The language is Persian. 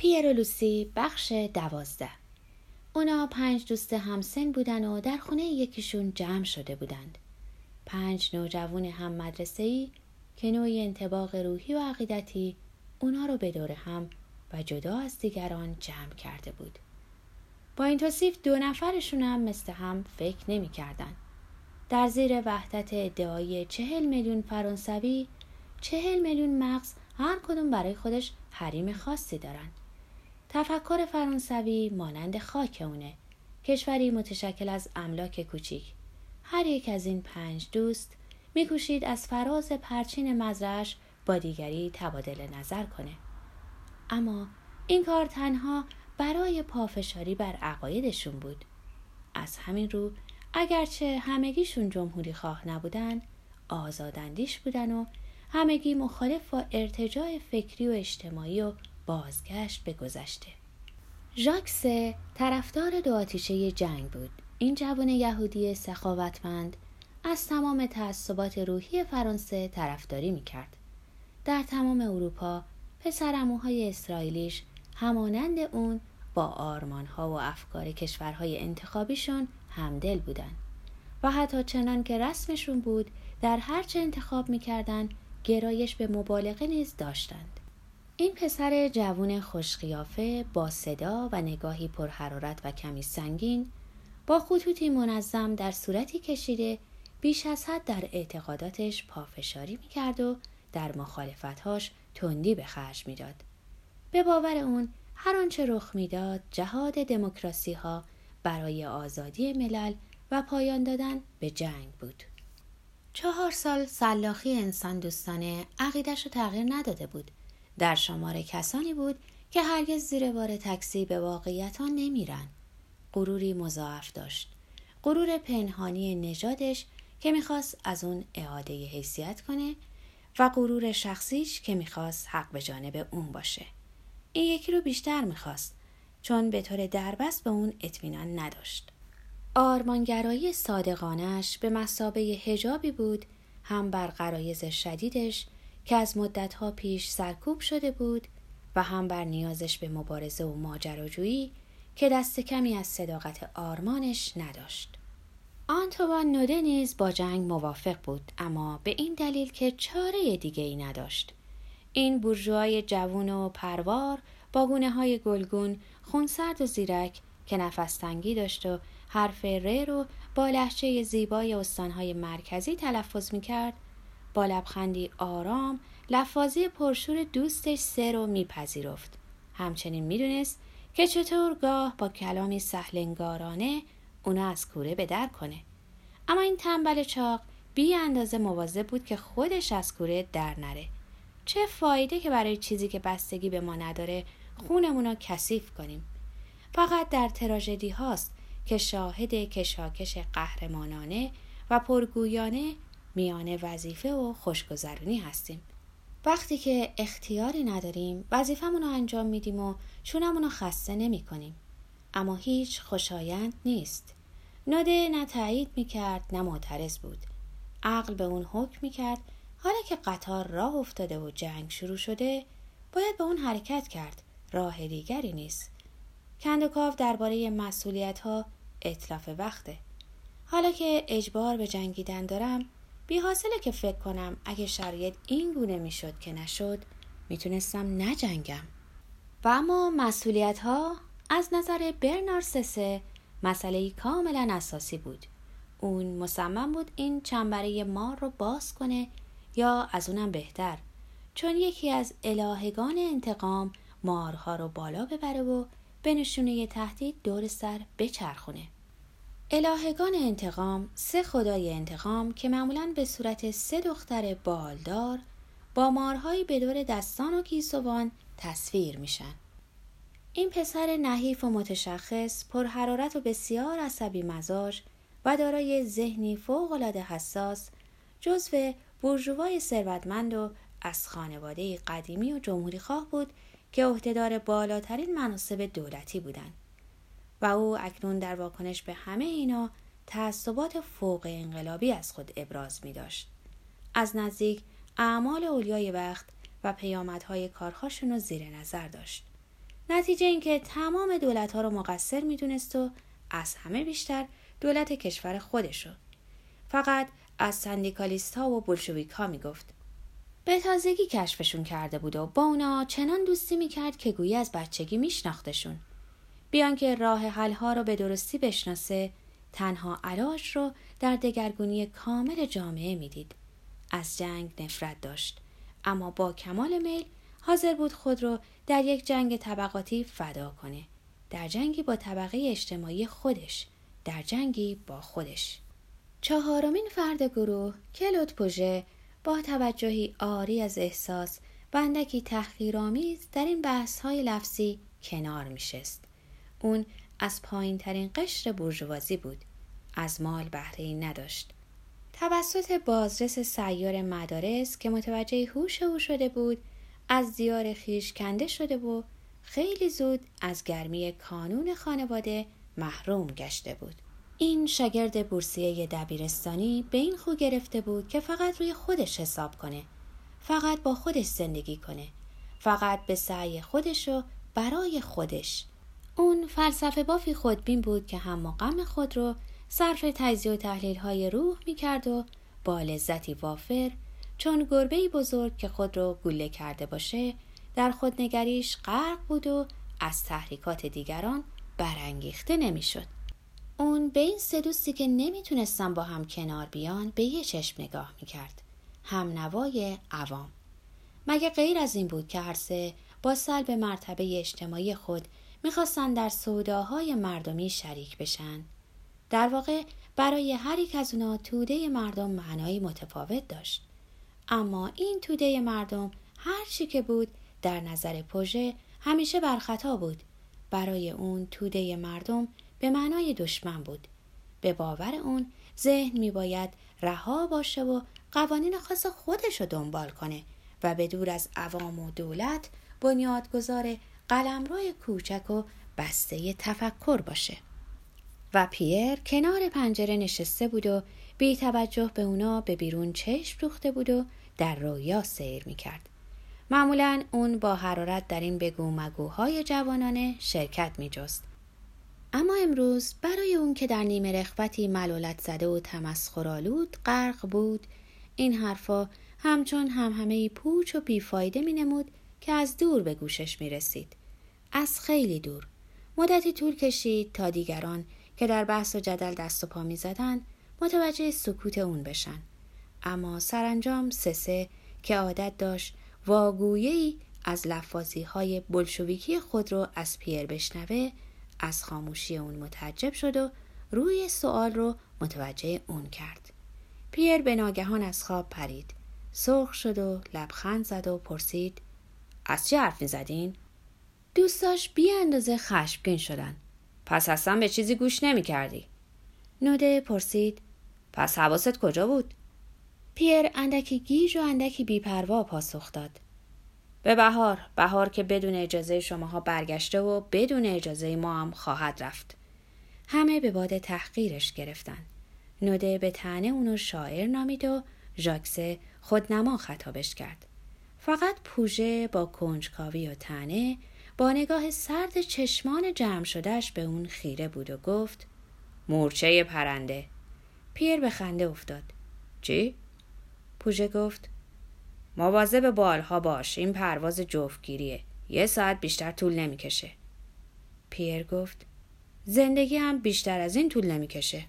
پیر لوسی بخش دوازده اونا پنج دوست همسن بودن و در خونه یکیشون جمع شده بودند. پنج نوجوان هم مدرسه ای که نوعی انتباق روحی و عقیدتی اونا رو به دور هم و جدا از دیگران جمع کرده بود. با این توصیف دو نفرشون هم مثل هم فکر نمی کردن. در زیر وحدت ادعای چهل میلیون فرانسوی چهل میلیون مغز هر کدوم برای خودش حریم خاصی دارن. تفکر فرانسوی مانند خاک اونه. کشوری متشکل از املاک کوچیک. هر یک از این پنج دوست میکوشید از فراز پرچین مزرش با دیگری تبادل نظر کنه. اما این کار تنها برای پافشاری بر عقایدشون بود. از همین رو اگرچه همگیشون جمهوری خواه نبودن آزاداندیش بودن و همگی مخالف با ارتجاع فکری و اجتماعی و بازگشت به گذشته. ژاکس طرفدار دو آتیشه جنگ بود. این جوان یهودی سخاوتمند از تمام تعصبات روحی فرانسه طرفداری می‌کرد. در تمام اروپا پسرموهای اسرائیلیش همانند اون با آرمانها و افکار کشورهای انتخابیشون همدل بودن و حتی چنان که رسمشون بود در هرچه انتخاب می‌کردن گرایش به مبالغه نیز داشتند. این پسر جوون خوشقیافه با صدا و نگاهی پرحرارت و کمی سنگین با خطوطی منظم در صورتی کشیده بیش از حد در اعتقاداتش پافشاری می‌کرد و در مخالفتهاش تندی به خرج می‌داد. به باور اون هر آنچه رخ می‌داد جهاد دموکراسی ها برای آزادی ملل و پایان دادن به جنگ بود. چهار سال سلاخی انسان دوستانه عقیدش رو تغییر نداده بود. در شمار کسانی بود که هرگز زیر بار تکسی به واقعیت ها نمیرن. غروری مضاعف داشت. غرور پنهانی نژادش که می‌خواست از اون اعاده حیثیت کنه و غرور شخصیش که می‌خواست حق به جانب اون باشه. این یکی رو بیشتر می‌خواست چون به طور دربست به اون اطمینان نداشت. آرمانگرایی صادقانش به مسابه هجابی بود هم بر قرایز شدیدش که از مدتها پیش سرکوب شده بود و هم بر نیازش به مبارزه و ماجراجویی که دست کمی از صداقت آرمانش نداشت. آنتوان نوده نیز با جنگ موافق بود اما به این دلیل که چاره دیگه ای نداشت. این برجوهای جوون و پروار با گونه های گلگون خونسرد و زیرک که نفس تنگی داشت و حرف ر رو با لحچه زیبای استانهای مرکزی تلفظ می کرد با لبخندی آرام لفاظی پرشور دوستش سه رو میپذیرفت. همچنین می‌دونست که چطور گاه با کلامی سهلنگارانه اونا از کوره به در کنه. اما این تنبل چاق بی اندازه مواظب بود که خودش از کوره در نره. چه فایده که برای چیزی که بستگی به ما نداره خونمون رو کثیف کنیم. فقط در تراژدی هاست که شاهد کشاکش قهرمانانه و پرگویانه میان وظیفه و خوشگذرونی هستیم. وقتی که اختیاری نداریم وظیفهمون رو انجام میدیم و چونمون رو خسته نمی کنیم. اما هیچ خوشایند نیست. ناده نه تایید می‌کرد نه معترض بود. عقل به اون حکم می‌کرد حالا که قطار راه افتاده و جنگ شروع شده باید به اون حرکت کرد. راه دیگری نیست. کندوکاو درباره مسئولیت ها اطلاف وقته. حالا که اجبار به جنگیدن دارم بی حاصله که فکر کنم اگه شرایط این گونه می‌شد که نشد می‌تونستم نجنگم. و اما مسئولیت ها از نظر برنار سسه مسئله کاملا اساسی بود. اون مصمم بود این چنبره مار رو باز کنه یا از اونم بهتر چون یکی از الهگان انتقام مارها رو بالا ببره و به نشونه تهدید دور سر بچرخونه. الهگان انتقام سه خدای انتقام که معمولا به صورت سه دختر بالدار با مارهایی به دور دستان و گیسوان تصویر میشن. این پسر نحیف و متشخص پرحرارت و بسیار عصبی مزاج و دارای ذهنی فوقالعاده حساس جزو برجوهای ثروتمند و از خانواده قدیمی و جمهوری خواه بود که عهدهدار بالاترین مناصب دولتی بودند. و او اکنون در واکنش به همه اینا تعصبات فوق انقلابی از خود ابراز می داشت. از نزدیک اعمال اولیای وقت و پیامدهای کارهاشون رو زیر نظر داشت. نتیجه اینکه تمام دولت ها رو مقصر می‌دونست و از همه بیشتر دولت کشور خودشو فقط از سندیکالیست ها و بلشویک ها می‌گفت به تازگی کشفشون کرده بود و با اونا چنان دوستی می‌کرد که گویی از بچگی میشناختشون بیان که راه حل ها رو به درستی بشناسه تنها علاج رو در دگرگونی کامل جامعه می‌دید. از جنگ نفرت داشت. اما با کمال میل حاضر بود خود رو در یک جنگ طبقاتی فدا کنه. در جنگی با طبقه اجتماعی خودش در جنگی با خودش. چهارمین فرد گروه کلود پوژه با توجهی آری از احساس و اندکی تحقیرآمیز در این بحث های لفظی کنار میشست. اون از پایین ترین قشر برجوازی بود. از مال بهره ای نداشت. توسط بازرس سیار مدارس که متوجه هوش او شده بود از دیار خیش کنده شده و خیلی زود از گرمی کانون خانواده محروم گشته بود. این شاگرد بورسیه دبیرستانی به این خو گرفته بود که فقط روی خودش حساب کنه. فقط با خودش زندگی کنه. فقط به سعی خودش و برای خودش. اون فلسفه بافی خودبین بود که هم غم خود رو صرف تجزیه و تحلیل های روح می کرد و با لذتی وافر چون گربه بزرگ که خود رو گله کرده باشه در خودنگریش غرق بود و از تحریکات دیگران برانگیخته نمی‌شد. اون به این سه دوستی که نمی‌تونستن با هم کنار بیان به یه چشم نگاه می‌کرد. هم نوای عوام. مگه غیر از این بود که هر سه با سلب مرتبه اجتماعی خود می‌خواستن در سوداهای مردمی شریک بشن؟ در واقع برای هر یک از اونا توده مردم معنایی متفاوت داشت. اما این توده مردم هر چی که بود در نظر پروژه همیشه برخطا بود. برای اون توده مردم به معنای دشمن بود. به باور اون ذهن می باید رها باشه و قوانین خاص خودش رو دنبال کنه و به دور از عوام و دولت بنیادگذار قلمروی کوچک و بسته تفکر باشه. و پیر کنار پنجره نشسته بود و بی توجه به اونا به بیرون چشم دوخته بود و در رویا سیر می کرد. معمولا اون با حرارت در این بگو مگوهای جوانانه شرکت می جست. اما امروز برای اون که در نیمه رخوتی ملالت زده و تمسخرالود غرق بود این حرفا همچون هم همه پوچ و بیفایده می نمود که از دور به گوشش می رسید. از خیلی دور. مدتی طول کشید تا دیگران که در بحث و جدل دست و پا می زدن متوجه سکوت اون بشن. اما سرانجام سسه که عادت داشت واگویی از لفاظی های بلشویکی خود رو از پیر بشنوه از خاموشی اون متعجب شد و روی سوال رو متوجه اون کرد. پیر به ناگهان از خواب پرید. سرخ شد و لبخند زد و پرسید از چه حرف زدین؟ دوستاش بی اندازه خشمگین شدن. پس اصلا به چیزی گوش نمی کردی. نوده پرسید پس حواست کجا بود؟ پیر اندکی گیج و اندکی بیپروا پاسخ داد. به بهار بهار که بدون اجازه شماها برگشته و بدون اجازه ما هم خواهد رفت. همه به باد تحقیرش گرفتن. نوده به تنه اونو شاعر نامید و ژاکسه خودنما خطابش کرد. فقط پوژه با کنجکاوی و تنه با نگاه سرد چشمان جمع شدهش به اون خیره بود و گفت مورچه پرنده. پیر به خنده افتاد. چی؟ پوژه گفت مواظب بالها باش این پرواز جفتگیریه. یه ساعت بیشتر طول نمی‌کشه. پیر گفت زندگی هم بیشتر از این طول نمی‌کشه.